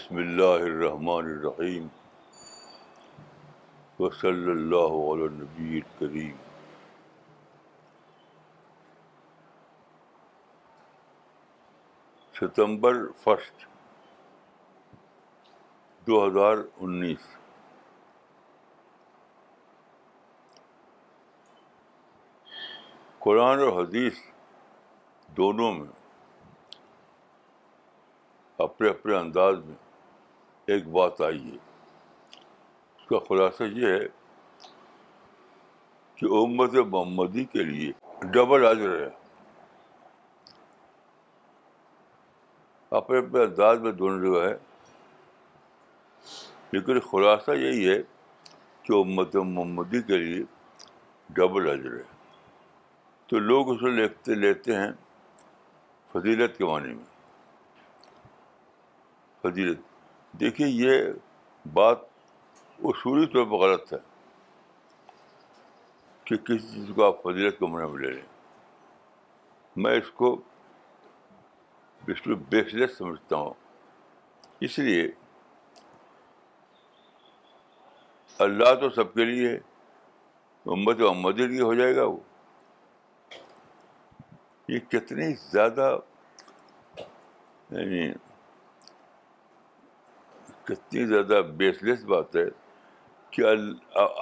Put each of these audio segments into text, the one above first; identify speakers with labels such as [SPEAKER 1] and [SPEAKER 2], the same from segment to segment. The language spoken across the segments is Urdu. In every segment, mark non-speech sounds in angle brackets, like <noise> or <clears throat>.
[SPEAKER 1] بسم اللہ الرحمن الرحیم و صلی اللہ علیہ نبی کریم ستمبر فسٹ دو ہزار انیس قرآن اور حدیث دونوں میں اپنے اپنے انداز میں ایک بات آئی ہے اس کا خلاصہ یہ ہے کہ امت محمدی کے لیے ڈبل حاضر ہے اپنے اپنے انداز میں دونوں جگہ ہے لیکن خلاصہ یہی ہے کہ امت محمدی کے لیے ڈبل اجر ہے تو لوگ اسے لکھتے لیتے ہیں فضیلت کے معنی میں فضیلت دیکھیے یہ بات اصولی طور پر غلط ہے کہ کسی چیز کو آپ فضیلت کو میں لے لیں میں اس کو بیسلیس سمجھتا ہوں اس لیے اللہ تو سب کے لیے امت و کے لیے ہو جائے گا وہ یہ کتنی زیادہ یعنی کتنی زیادہ بیس لیس بات ہے کہ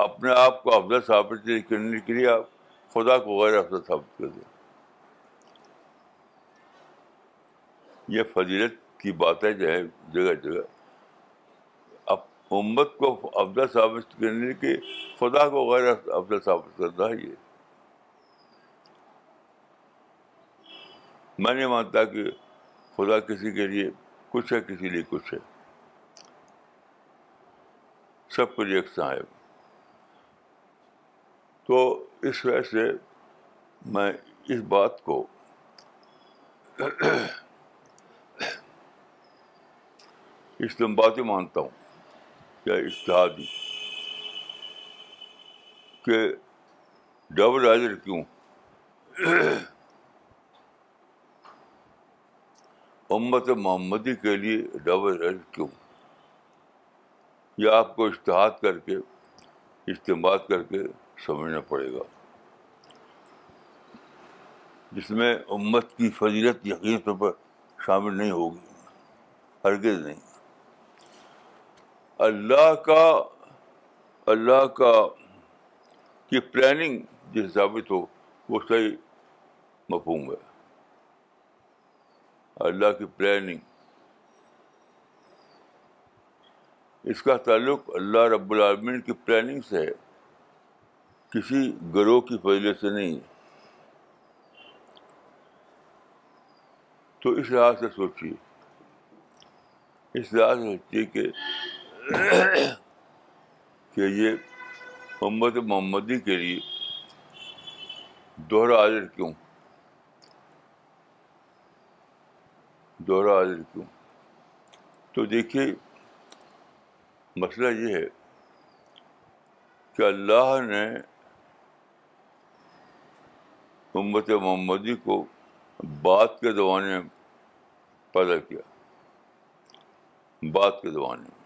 [SPEAKER 1] اپنے آپ کو افضل ثابت کرنے کے لیے آپ خدا کو غیر افضل ثابت کر دیں یہ فضیلت کی باتیں جو ہے جگہ جگہ اب امت کو افضل ثابت کرنے کے خدا کو غیر افضل ثابت کرنا ہے یہ میں نہیں مانتا کہ خدا کسی کے لیے کچھ ہے کسی لیے کچھ ہے سب پر دیکھ ہے تو اس وجہ سے میں اس بات کو اسلمبادی مانتا ہوں یا اشتہادی کہ ڈبل حاضر کیوں امت محمدی کے لیے ڈبل حاضر کیوں یا آپ کو اشتہاد کر کے اجتماع کر کے سمجھنا پڑے گا جس میں امت کی فضیلت یقین طور پر شامل نہیں ہوگی ہرگز نہیں اللہ کا اللہ کا کی پلاننگ جس ثابت ہو وہ صحیح مفہوم ہے اللہ کی پلاننگ اس کا تعلق اللہ رب العالمین کی پلاننگ سے ہے کسی گروہ کی فضلے سے نہیں تو اس لحاظ سے سوچیے اس لحاظ سے سوچیے کہ <coughs> کہ یہ محمد محمدی کے لیے دوہرا عادر کیوں دوہرا عادر کیوں تو دیکھیے مسئلہ یہ ہے کہ اللہ نے امت محمدی کو بات کے زمانے میں پیدا کیا بات کے زمانے میں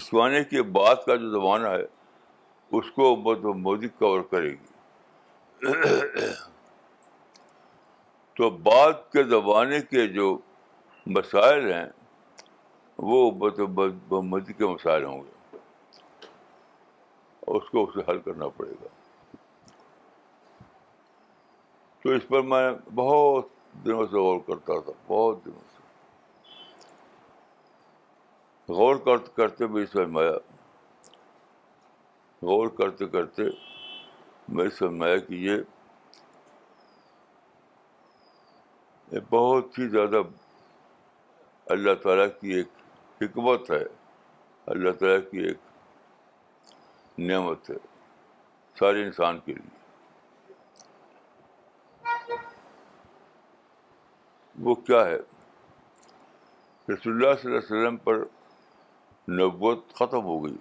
[SPEAKER 1] اسمانے کی بات کا جو زمانہ ہے اس کو امت محمدی مودی کور کرے گی تو بعد کے زمانے کے جو مسائل ہیں وہ محمدی کے مسائل ہوں گے اس کو اسے حل کرنا پڑے گا تو اس پر میں بہت دنوں سے غور کرتا تھا بہت دنوں سے غور کرتے کرتے میں سرمایا غور کرتے کرتے میں اس کہ یہ بہت ہی زیادہ اللہ تعالیٰ کی ایک حکمت ہے اللہ تعالیٰ کی ایک نعمت ہے سارے انسان کے لیے وہ کیا ہے رسول اللہ صلی اللہ علیہ وسلم پر نبوت ختم ہو گئی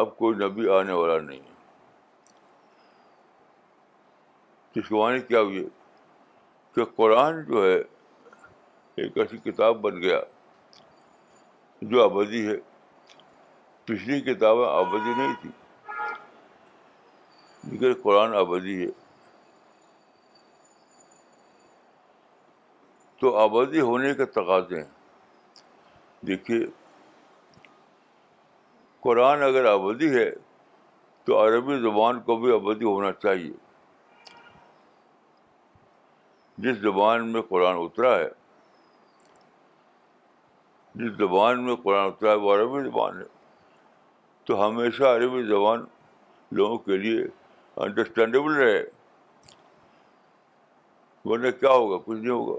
[SPEAKER 1] اب کوئی نبی آنے والا نہیں ہے کو آنے کیا ہوئی ہے کہ قرآن جو ہے ایک ایسی کتاب بن گیا جو آبادی ہے پچھلی کتابیں آبادی نہیں تھی لیکن قرآن آبادی ہے تو آبادی ہونے کے تقاضے ہیں دیکھیے قرآن اگر آبادی ہے تو عربی زبان کو بھی آبادی ہونا چاہیے جس زبان میں قرآن اترا ہے جس زبان میں قرآن اترا ہے وہ عربی زبان ہے تو ہمیشہ عربی زبان لوگوں کے لیے انڈرسٹینڈیبل رہے ورنہ کیا ہوگا کچھ نہیں ہوگا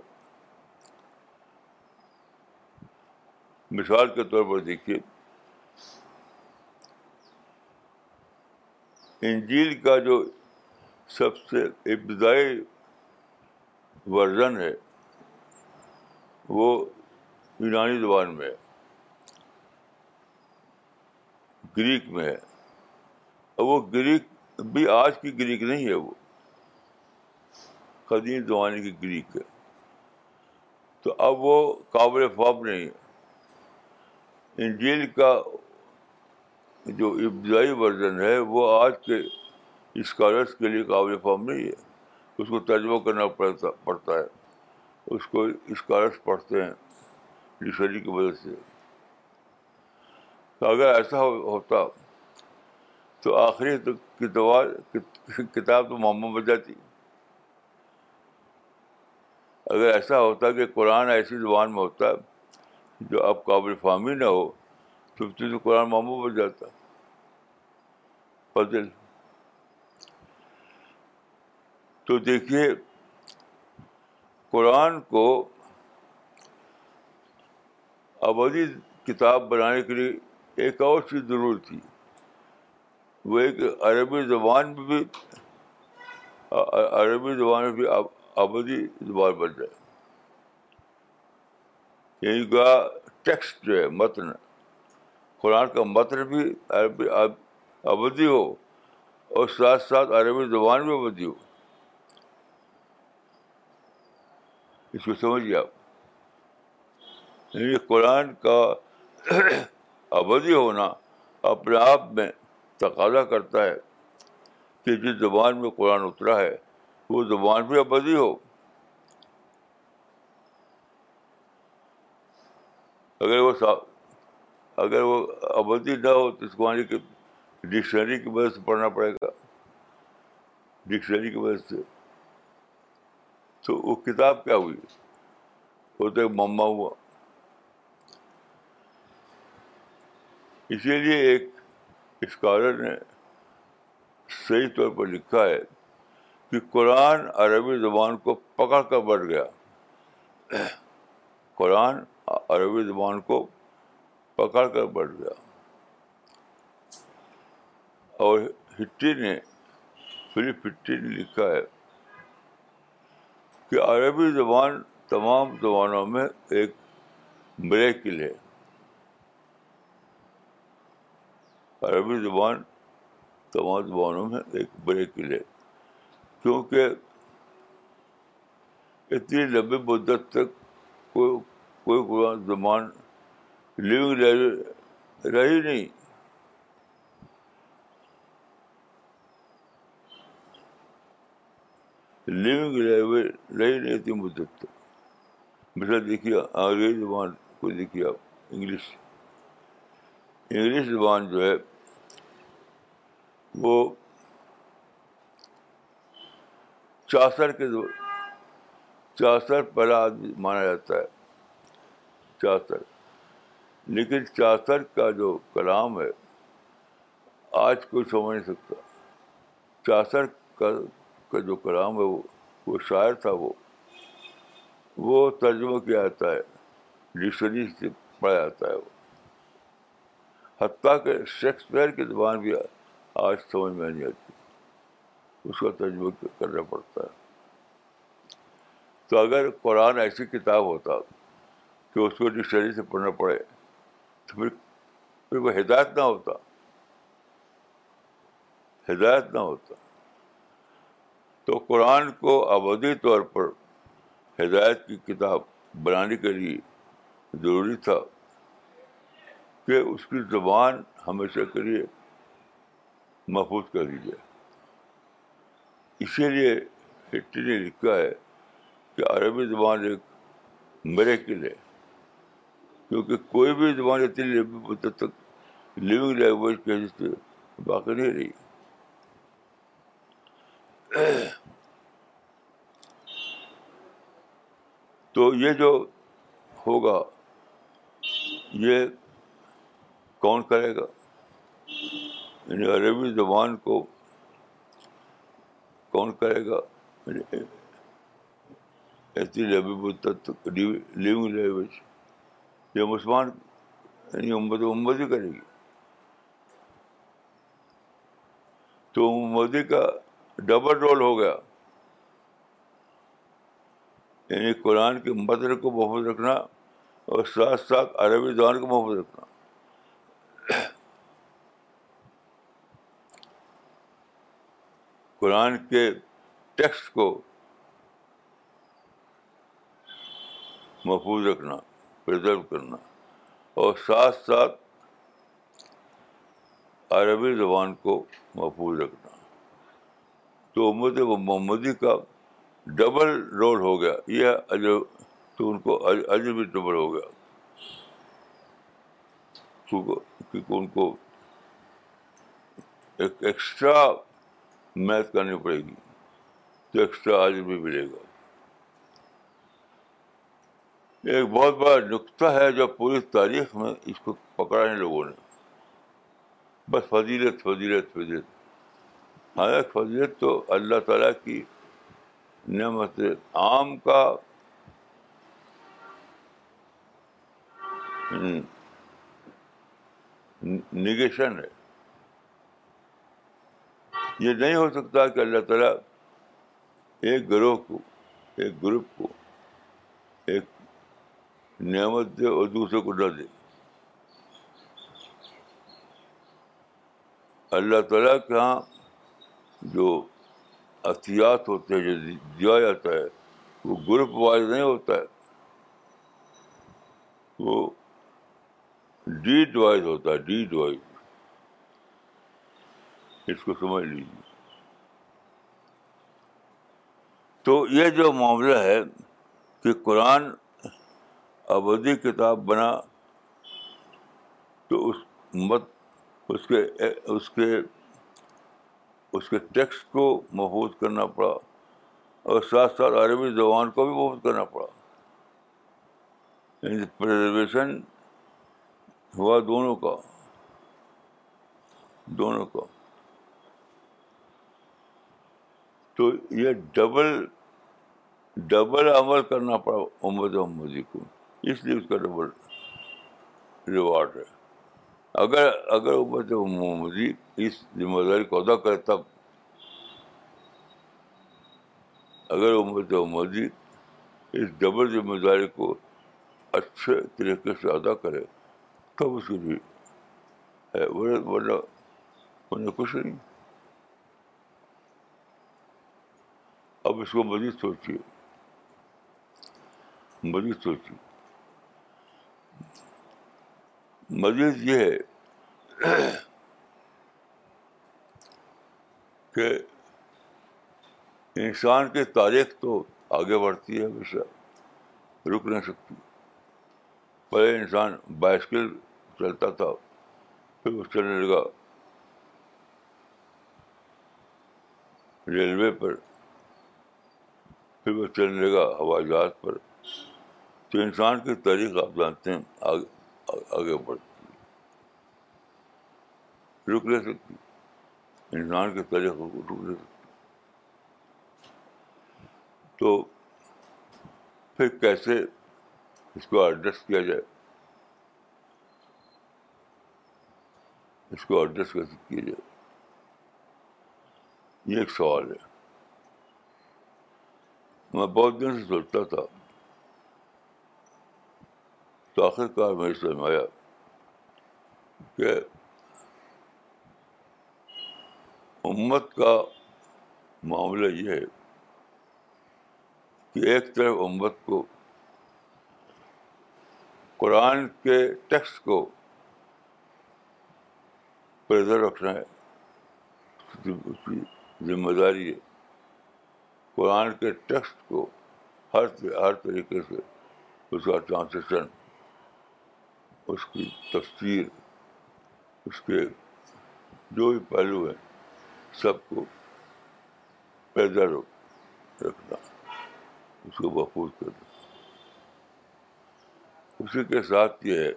[SPEAKER 1] مثال کے طور پر دیکھیے انجیل کا جو سب سے ابتدائی ورژن ہے وہ یونانی زبان میں ہے گریک میں ہے اور وہ گریک بھی آج کی گریک گریک نہیں ہے وہ قدیم کی ہے تو اب وہ قابل خواب نہیں ہے انجیل کا جو ابتدائی ورژن ہے وہ آج کے اسکالرس کے لیے قابل فام نہیں ہے اس کو تجربہ کرنا پڑتا پڑتا ہے اس کو اسکالرس پڑھتے ہیں ڈکشنری کی وجہ سے اگر ایسا ہوتا تو آخری کتاب تو محمد بن جاتی اگر ایسا ہوتا کہ قرآن ایسی زبان میں ہوتا جو اب قابل فہمی نہ ہو تو قرآن محمد بن جاتا تو دیکھیے قرآن کو آبادی کتاب بنانے کے لیے ایک اور چیز ضرور تھی وہ ایک عربی زبان میں بھی عربی زبان میں بھی ابودی زبان بن جائے یعنی کا ٹیکسٹ جو ہے متن قرآن کا متن بھی عربی آبادی ہو اور ساتھ ساتھ عربی زبان بھی ابودی ہو اس کو سمجھیے آپ یعنی قرآن کا ابدی <clears throat> ہونا اپنے آپ میں تقاضا کرتا ہے کہ جس زبان میں قرآن اترا ہے وہ زبان بھی ابدی ہو اگر وہ اگر وہ ابدی نہ ہو تو اس کو یعنی ڈکشنری کی وجہ سے پڑھنا پڑے گا ڈکشنری کی وجہ سے تو وہ کتاب کیا ہوئی وہ تو ایک مما ہوا اسی لیے ایک اسکالر نے صحیح طور پر لکھا ہے کہ قرآن عربی زبان کو پکڑ کر بڑھ گیا قرآن عربی زبان کو پکڑ کر بڑھ گیا اور ہٹی نے فلپ ہٹی نے لکھا ہے کہ عربی زبان تمام زبانوں میں ایک مریکل ہے عربی زبان تمام زبانوں میں ایک برے ہے کیونکہ اتنی لمبی مدت تک کوئی کوئی قرآن زبان لیونگ رہی نہیں لیونگ لینگویج نہیں رہتی مدت تک مطلب دیکھیے انگریزی زبان کو دیکھیے آپ انگلش انگلش زبان جو ہے وہ چاسر کے دور چاسر پہلا آدمی مانا جاتا ہے چاسر لیکن چاسر کا جو کلام ہے آج کوئی سمجھ نہیں سکتا چاسر کا کا جو کلام ہے وہ وہ شاعر تھا وہ وہ ترجمہ کیا جاتا ہے ڈکشنری سے پڑھا جاتا ہے وہ حتیٰ کہ شیکسپیئر کی زبان بھی آج سمجھ میں نہیں آتی اس کا ترجمہ کرنا پڑتا ہے تو اگر قرآن ایسی کتاب ہوتا کہ اس کو ڈکشنری سے پڑھنا پڑے تو پھر وہ ہدایت نہ ہوتا ہدایت نہ ہوتا تو قرآن کو آبادی طور پر ہدایت کی کتاب بنانے کے لیے ضروری تھا کہ اس کی زبان ہمیشہ کے لیے محفوظ کر دی جائے اسی لیے ہٹری نے لکھا ہے کہ عربی زبان ایک مرے ہے کیونکہ کوئی بھی زبان اتنی تک لیونگ لینگویج کے حصے باقی نہیں رہی تو یہ جو ہوگا یہ کون کرے گا یعنی عربی زبان کو کون کرے گا یعنی ایسی لیونگ لینگویج یہ مسلمان یعنی امت امت ہی کرے گی تو مودی کا ڈبل رول ہو گیا یعنی قرآن کے مدر کو محفوظ رکھنا اور ساتھ ساتھ عربی زبان کو محفوظ رکھنا قرآن کے ٹیکسٹ کو محفوظ رکھنا پرزرو کرنا اور ساتھ ساتھ عربی زبان کو محفوظ رکھنا تو امت محمدی کا ڈبل رول ہو گیا یہ عجب تو ان کو عجب بھی ڈبل ہو گیا کیونکہ ان کو ایکسٹرا میتھ کرنی پڑے گی تو ایکسٹرا آج بھی ملے گا ایک بہت بڑا نقطہ ہے جو پوری تاریخ میں اس کو پکڑا ہے لوگوں نے بس فضیلت فضیلت فضیلت ہاں فضیلت تو اللہ تعالیٰ کی نعمت عام کا نگیشن ہے یہ نہیں ہو سکتا کہ اللہ تعالیٰ ایک گروہ کو ایک گروپ کو ایک نعمت دے اور دوسرے کو نہ دے اللہ تعالیٰ کے ہاں جو احتیاط ہوتے ہیں جو دیا جاتا ہے وہ گروپ وائز نہیں ہوتا ہے وہ ڈیڈ وائز ہوتا ہے ڈیڈ وائز اس کو سمجھ لیجیے تو یہ جو معاملہ ہے کہ قرآن ابدی کتاب بنا تو اس مت اس کے اس کے اس کے ٹیکسٹ کو محفوظ کرنا پڑا اور ساتھ ساتھ عربی زبان کو بھی محفوظ کرنا پڑا پرزرویشن یعنی ہوا دونوں کا دونوں کا تو یہ ڈبل ڈبل عمل کرنا پڑا امدادی کو اس لیے اس کا ڈبل ریوارڈ ہے اگر اگر امت محمدی اس ذمہ داری کو ادا کرے تب اگر امت محمدی اس ڈبل ذمہ داری کو اچھے طریقے سے ادا کرے تب اس کے ہے ورنہ ورنہ کچھ نہیں اب اس کو مزید سوچیے مزید سوچیے مزید یہ ہے کہ انسان کی تاریخ تو آگے بڑھتی ہے ہمیشہ رک نہیں سکتی پہلے انسان بائسکل چلتا تھا پھر وہ چلنے لگا ریلوے پر پھر وہ چلنے لگا ہوائی جہاز پر تو انسان کی تاریخ آپ جانتے ہیں آگے آگے ہے رک نہیں سکتی انسان کے طریقوں کو پھر کیسے اس کو ایڈریس کیا جائے اس کو ایڈریس کیسے کیا جائے یہ ایک سوال ہے میں بہت دن سے سوچتا تھا تو آخر کار میں آیا کہ امت کا معاملہ یہ ہے کہ ایک طرف امت کو قرآن کے ٹیکس کو پیداو رکھنا ہے اس کی ذمہ داری ہے قرآن کے ٹیکسٹ کو ہر ہر طریقے سے اس کا ٹرانسلیشن اس کی تفسیر اس کے جو بھی پہلو ہیں سب کو پیدا رکھنا اس کو محفوظ کرنا اسی کے ساتھ یہ ہے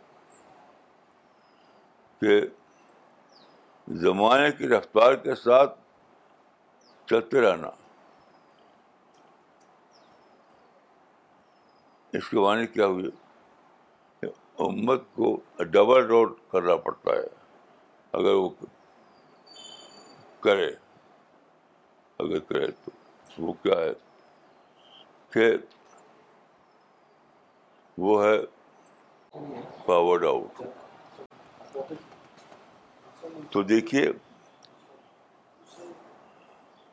[SPEAKER 1] کہ زمانے کی رفتار کے ساتھ چلتے رہنا اس کے معنی کیا ہوئے امت کو ڈبل روڈ کرنا پڑتا ہے اگر وہ کرے اگر کرے تو وہ کیا ہے کہ وہ ہے پاور آؤٹ تو دیکھیے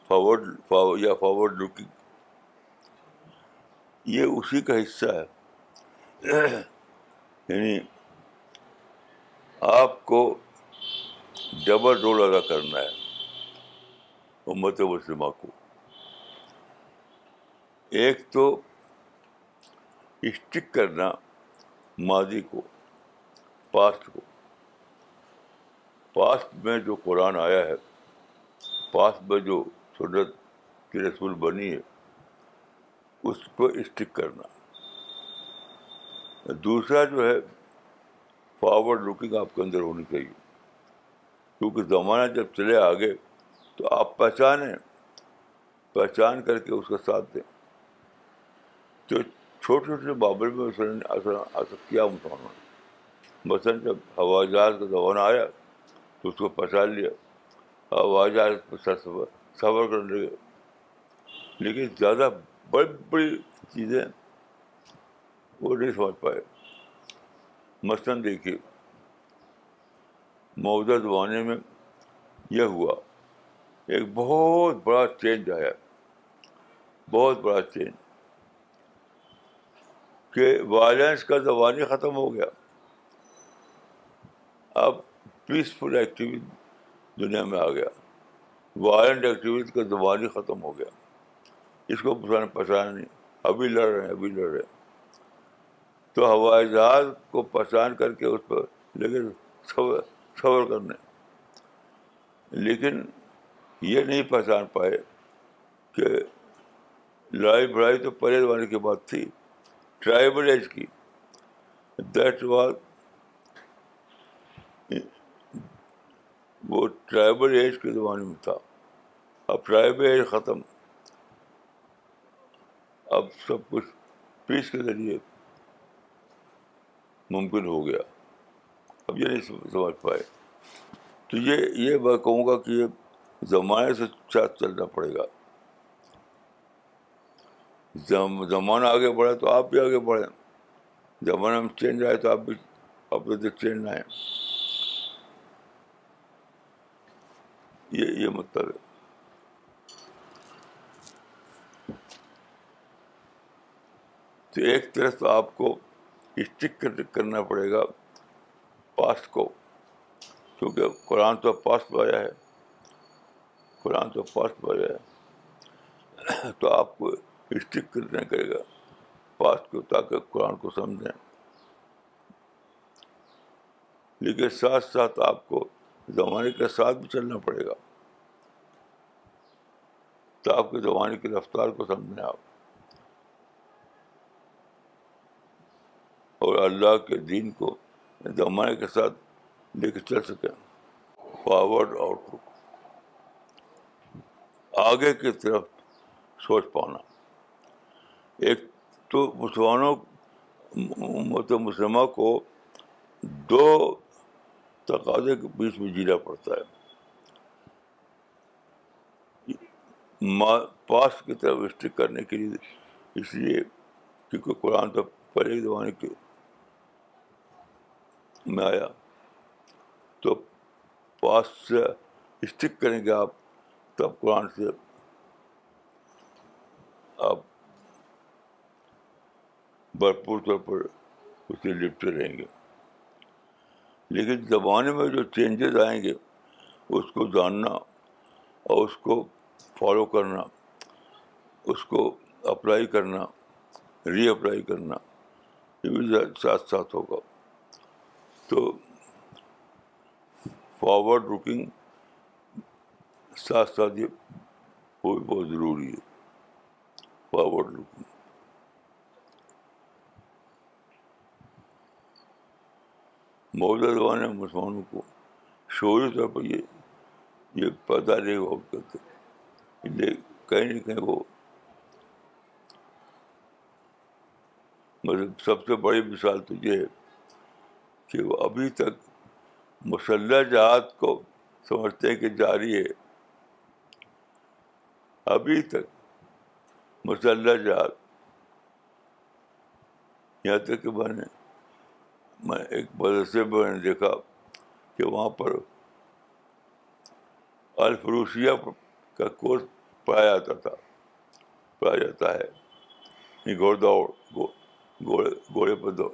[SPEAKER 1] فارورڈ یا فارورڈ لکنگ یہ اسی کا حصہ ہے یعنی آپ کو ڈبل رول ادا کرنا ہے امت مسلمہ کو ایک تو اسٹک کرنا ماضی کو پاسٹ کو پاسٹ میں جو قرآن آیا ہے پاسٹ میں جو سنت کی رسول بنی ہے اس کو اسٹک کرنا دوسرا جو ہے فارورڈ لکنگ آپ کے اندر ہونی چاہیے کیونکہ زمانہ جب چلے آگے تو آپ پہچانیں پہچان کر کے اس کا ساتھ دیں تو چھوٹے چھوٹے بابر میں اثر کیا مسلمانوں نے مثلاً جب ہوا جہاز کا زمانہ آیا تو اس کو پہچان لیا ہوائی جہاز سفر کرنے لگے لیکن زیادہ بڑی بڑی چیزیں وہ نہیں سمجھ پائے مثلاً دیکھیے موجودہ زمانے میں یہ ہوا ایک بہت بڑا چینج آیا بہت بڑا چینج کہ وائلنس کا زمانہ ختم ہو گیا اب پیسفل ایکٹیویٹی دنیا میں آ گیا وائلنٹ ایکٹیویٹ کا زمانہ ختم ہو گیا اس کو پہچانا نہیں ابھی لڑ رہے ہیں ابھی لڑ رہے ہیں تو ہوائی جہاز کو پہچان کر کے اس پر لیکن سفر کرنے لیکن یہ نہیں پہچان پائے کہ لڑائی بڑھائی تو پہلے زمانے کی بات تھی ٹرائبل ایج کی دیٹ واز وہ ٹرائبل ایج کے زمانے میں تھا اب ٹرائبل ایج ختم اب سب کچھ پیس کے ذریعے ممکن ہو گیا اب یہ نہیں سمجھ پائے تو یہ یہ میں کہوں گا کہ یہ زمانے سے چلنا پڑے گا زمانہ آگے بڑھے تو آپ بھی آگے بڑھیں زمانہ میں چینج آئے تو آپ بھی اپنے چینج آئیں یہ یہ مطلب ہے تو ایک طرف تو آپ کو اسٹک کرنا پڑے گا پاسٹ کو کیونکہ قرآن تو پاس بازیا ہے قرآن تو پاسٹ بازیا ہے تو آپ کو اسٹک کرنا کرے گا پاسٹ کو تاکہ قرآن کو سمجھیں لیکن ساتھ ساتھ آپ کو زمانے کے ساتھ بھی چلنا پڑے گا تو آپ کے زمانے کی رفتار کو سمجھیں آپ اللہ کے دین کو زمانے کے ساتھ لے کے چل سکیں فارورڈ آؤٹ رک آگے کی طرف سوچ پانا ایک تو مسلمانوں مت مسلمہ کو دو تقاضے کے بیچ میں جینا پڑتا ہے پاس کی طرف اسٹک کرنے کے لیے اس لیے کیونکہ قرآن تو پہلے زمانے کے میں آیا تو پاس سے اسٹک کریں گے آپ تب قرآن سے آپ بھرپور طور پر اسے لپتے رہیں گے لیکن زمانے میں جو چینجز آئیں گے اس کو جاننا اور اس کو فالو کرنا اس کو اپلائی کرنا ری اپلائی کرنا یہ بھی ساتھ ساتھ ہوگا تو فارورڈ لکنگ ساتھ ساتھ یہ وہ بھی بہت ضروری ہے فارورڈ لکنگ موجودہ میں مسلمانوں کو شوری طور پر یہ یہ پتہ نہیں ہوا کرتے اس لیے کہیں نہ کہیں وہ مطلب سب سے بڑی مثال تو یہ ہے کہ وہ ابھی تک مسلح جہاد کو سمجھتے ہیں کہ جاری ہے ابھی تک مسلح جہاد یہاں تک کہ میں نے میں ایک مدرسے میں نے دیکھا کہ وہاں پر الفروسیا کا کورس پڑھایا جاتا تھا پڑھایا جاتا ہے گھوڑ دوڑ گھوڑے گھوڑے پر دوڑ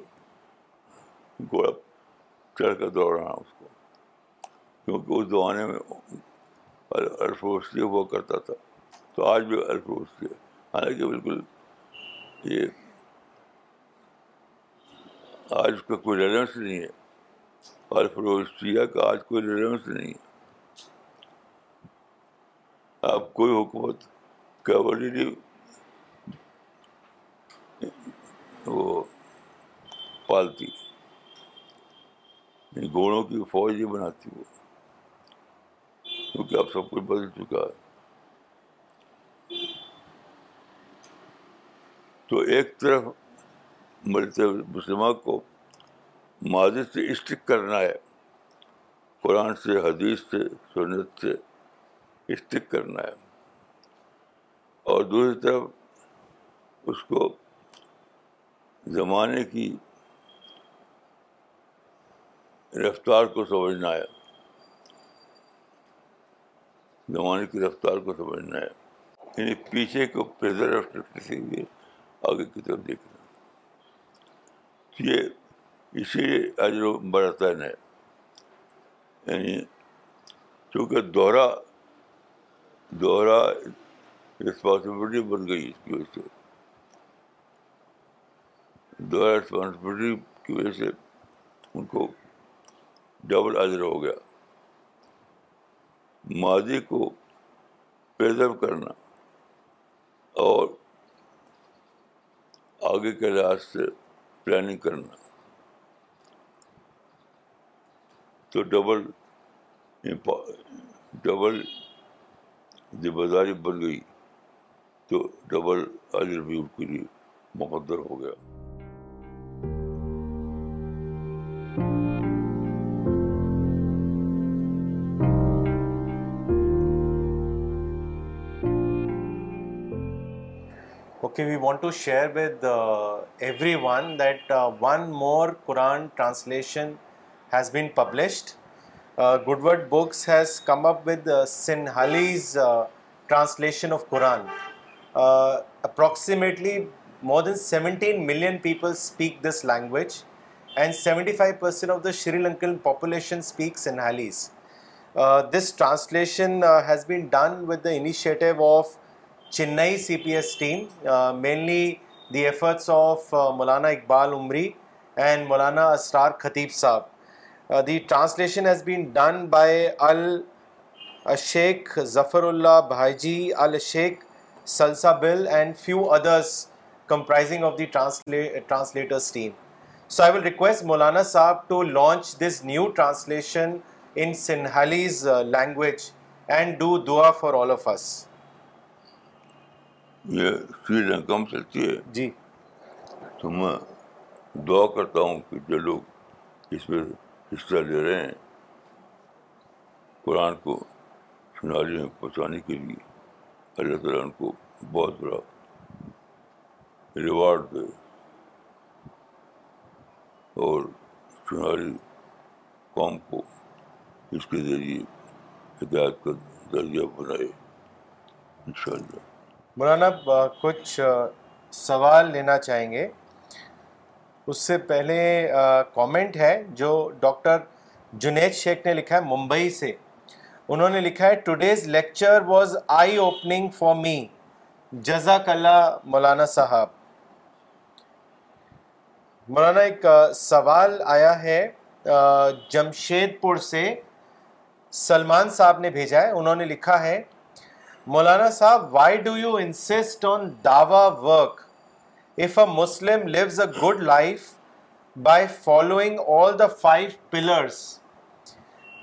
[SPEAKER 1] گوڑا چڑھ کر دوڑ رہا اس کو کیونکہ اس زمانے میں الفروشتی ہوا کرتا تھا تو آج بھی ہے حالانکہ بالکل یہ آج اس کا کوئی ریلیونس نہیں ہے الفروسیا کا آج کوئی ریلیونس نہیں ہے اب کوئی حکومت وہ پالتی ہے گھوڑوں کی فوج ہی بناتی وہ کیونکہ اب سب کچھ بدل چکا ہے تو ایک طرف ملتے کو ماضی سے اسٹک کرنا ہے قرآن سے حدیث سے سنت سے اسٹک کرنا ہے اور دوسری طرف اس کو زمانے کی رفتار کو سمجھنا ہے زمانے کی رفتار کو سمجھنا ہے یعنی پیچھے کو بھی آگے کی طرف دیکھنا یہ اسی لیے برتن ہے یعنی چونکہ دوہرا دوہرا رسپانسبلٹی بن گئی اس کی وجہ سے دوہرا رسپانسبلٹی کی وجہ سے ان کو ڈبل اضر ہو گیا ماضی کو پرزرو کرنا اور آگے کے لحاظ سے پلاننگ کرنا تو ڈبل ڈبل ذمہ داری بن گئی تو ڈبل اجر بھی ان کے لیے مقدر ہو گیا
[SPEAKER 2] Okay, we want to share with uh, everyone that uh, one more Quran translation has been published. Uh, Goodwood Books has come up with Sinhalese translation of Quran. Approximately more than 17 million people speak this language, and 75% of the Sri Lankan population speaks Sinhalese. This translation has been done with the initiative of Chennai C P S team mainly the efforts of مولانا اقبال عمری اینڈ مولانا اسرار خطیب صاحب the translation has been done by Al Sheikh Zafarullah بھائی Al Sheikh Salsabil and few others comprising of the translators team so I will request مولانا صاحب to launch this new translation in Sinhalese language and do دعا فار
[SPEAKER 1] آل آف اس یہ چیزیں کم چلتی ہے
[SPEAKER 2] جی
[SPEAKER 1] تو میں دعا کرتا ہوں کہ جو لوگ اس میں حصہ لے رہے ہیں قرآن کو سنالی میں پہنچانے کے لیے اللہ تعالیٰ ان کو بہت بڑا ریوارڈ دے اور سنہاری قوم کو اس کے ذریعے ہدایت کا درجہ بنائے ان شاء اللہ
[SPEAKER 2] مولانا کچھ سوال لینا چاہیں گے اس سے پہلے کامنٹ ہے جو ڈاکٹر جنید شیخ نے لکھا ہے ممبئی سے انہوں نے لکھا ہے today's lecture was eye opening for me جزاک اللہ مولانا صاحب مولانا ایک سوال آیا ہے جمشید پور سے سلمان صاحب نے بھیجا ہے انہوں نے لکھا ہے مولانا صاحب why do you insist on Dawa work if a Muslim lives a good life by following all the five pillars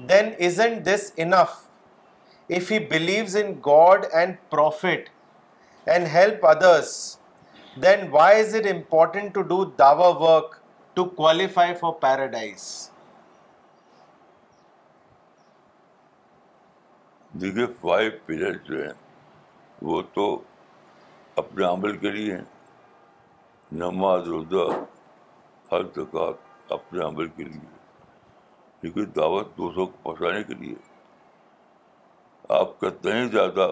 [SPEAKER 2] then is an this enough if he believes in God and prophet and help others then why is it important to do Dawa work to qualify for paradise
[SPEAKER 1] دیکھیے فائیو پلر جو ہیں وہ تو اپنے عمل کے لیے ہیں نماز روزہ ہر زکات اپنے عمل کے لیے کیونکہ دعوت دوسروں کو پہنچانے کے لیے آپ کتنے ہی زیادہ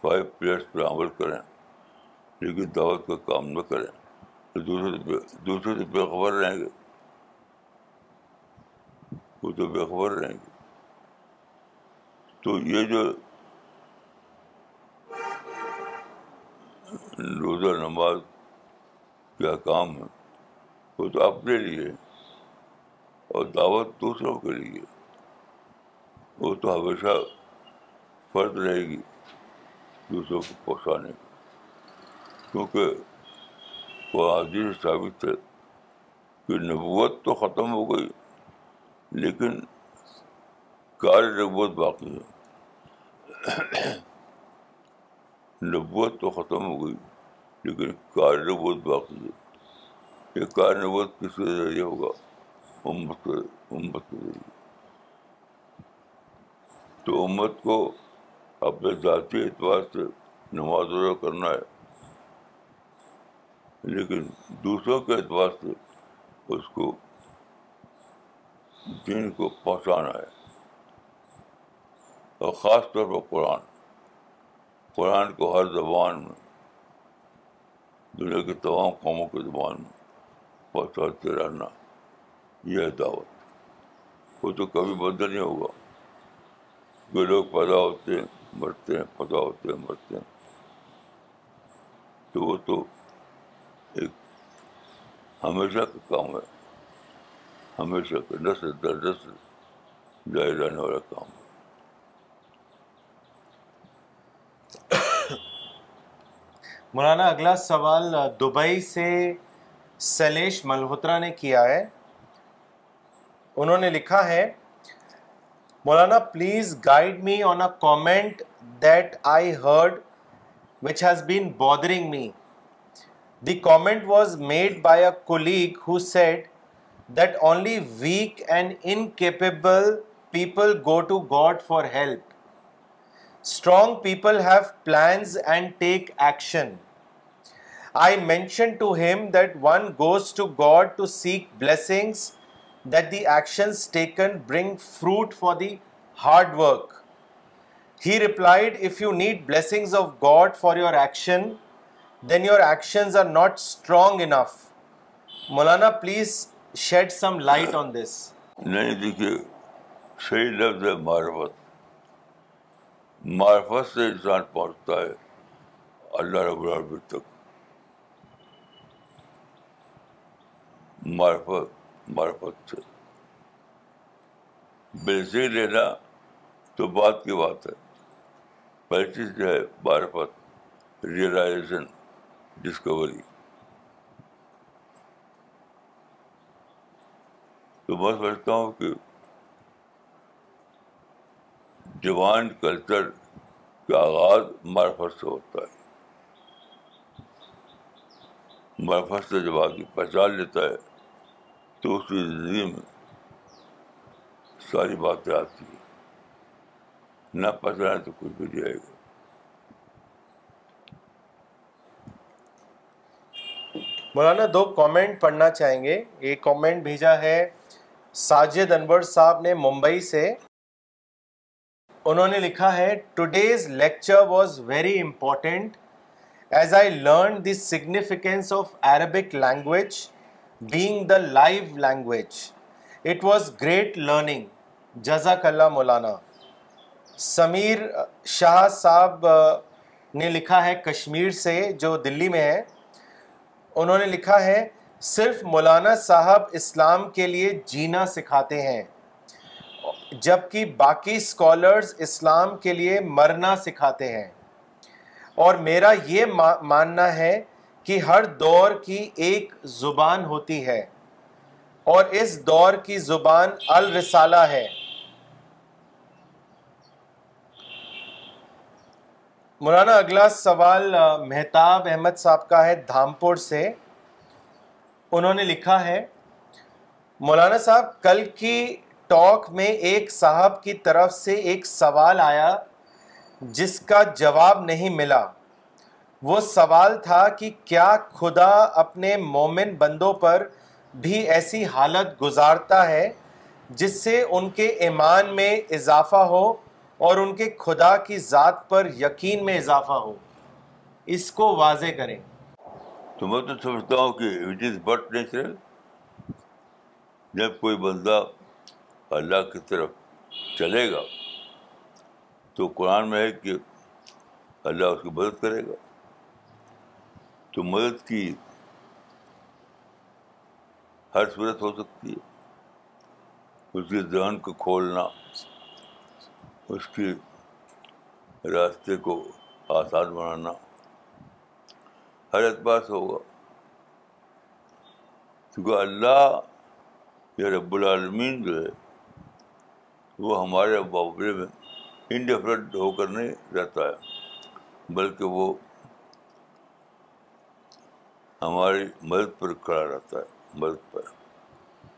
[SPEAKER 1] فائیو پلیئرس پر عمل کریں لیکن دعوت کا کام نہ کریں دوسرے سے دوسرے سے بےخبر رہیں گے وہ تو بےخبر رہیں گے تو یہ جو روزہ نماز کیا کام ہے وہ تو اپنے لیے اور دعوت دوسروں کے لیے وہ تو ہمیشہ فرد رہے گی دوسروں کو پہنچانے کی کیونکہ وہ حادث ثابت ہے کہ نبوت تو ختم ہو گئی لیکن کار نبوت باقی ہے نبوت تو ختم ہو گئی لیکن کار نبوت باقی ہے یہ کار نبوت کس کے ذریعے ہوگا امت کے امت کے ذریعے تو امت کو اپنے ذاتی اعتبار سے نماز ادا کرنا ہے لیکن دوسروں کے اعتبار سے اس کو دین کو پہنچانا ہے اور خاص طور پر قرآن قرآن کو ہر زبان میں دنیا کی تمام قوموں کی زبان میں پہنچاتے رہنا یہ ہے دعوت وہ تو کبھی بدل نہیں ہوگا جو لوگ پیدا ہوتے ہیں مرتے ہیں پیدا ہوتے ہیں مرتے ہیں تو وہ تو ایک ہمیشہ کا کام ہے ہمیشہ کا نسل در نسل جائے جانے والا کام ہے
[SPEAKER 2] مولانا اگلا سوال دبئی سے سلیش ملہوترا نے کیا ہے انہوں نے لکھا ہے مولانا please guide me on a comment that I heard which has been bothering me the comment was made by a colleague who said that only weak and incapable people go to God for help strong people have plans and take action I mention to to to that that one goes God seek blessings the the actions taken bring fruit for hard work he replied if you need blessings of God for your action then your actions are not strong enough Maulana please shed some light on this
[SPEAKER 1] نہیں دیکھیے صحیح لفظ ہے معرفت معرفت سے انسان پہنچتا ہے اللہ رب العالمین تک معرفت معرفت سے بیسے لینا تو بات کی بات ہے پہلی چیز جو ہے معرفت ریئلائزیشن ڈسکوری تو میں سمجھتا ہوں کہ جوان کلچر کا آغاز مرفت سے ہوتا ہے مرفت سے جب آدمی پہچان لیتا ہے تو اس کی زندگی میں ساری باتیں آتی ہیں نہ پتہ ہے تو کچھ بھی گا
[SPEAKER 2] مولانا دو کامنٹ پڑھنا چاہیں گے ایک کامنٹ بھیجا ہے ساجد انور صاحب نے ممبئی سے انہوں نے لکھا ہے today's lecture was very important as I learn the significance of Arabic language being the live language it was great learning جزاک اللہ مولانا سمیر شاہ صاحب نے لکھا ہے کشمیر سے جو دلی میں ہے انہوں نے لکھا ہے صرف مولانا صاحب اسلام کے لیے جینا سکھاتے ہیں جبکہ باقی اسکالرز اسلام کے لیے مرنا سکھاتے ہیں اور میرا یہ ماننا ہے کہ ہر دور کی ایک زبان ہوتی ہے اور اس دور کی زبان الرسالہ ہے مولانا اگلا سوال مہتاب احمد صاحب کا ہے دھامپور سے انہوں نے لکھا ہے مولانا صاحب کل کی ٹاک میں ایک صاحب کی طرف سے ایک سوال آیا جس کا جواب نہیں ملا وہ سوال تھا کہ کیا خدا اپنے مومن بندوں پر بھی ایسی حالت گزارتا ہے جس سے ان کے ایمان میں اضافہ ہو اور ان کے خدا کی ذات پر یقین میں اضافہ ہو اس کو واضح کریں
[SPEAKER 1] تو میں تو سمجھتا ہوں کہ اٹ از بٹ نیچرل جب کوئی بندہ اللہ کی طرف چلے گا تو قرآن میں ہے کہ اللہ اس کی مدد کرے گا تو مدد کی ہر صورت ہو سکتی ہے اس کے ذہن کو کھولنا اس کی راستے کو آسان بنانا ہر اعتبار سے ہوگا کیونکہ اللہ یا رب العالمین جو ہے وہ ہمارے بابرے میں انڈیفرنٹ ہو کر نہیں رہتا ہے بلکہ وہ ہماری مدد پر کھڑا رہتا ہے مدد پر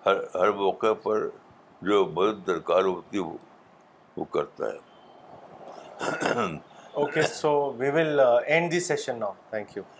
[SPEAKER 1] ہر ہر موقع پر جو مدد درکار ہوتی ہے وہ کرتا ہے
[SPEAKER 2] okay so we will end the session now thank you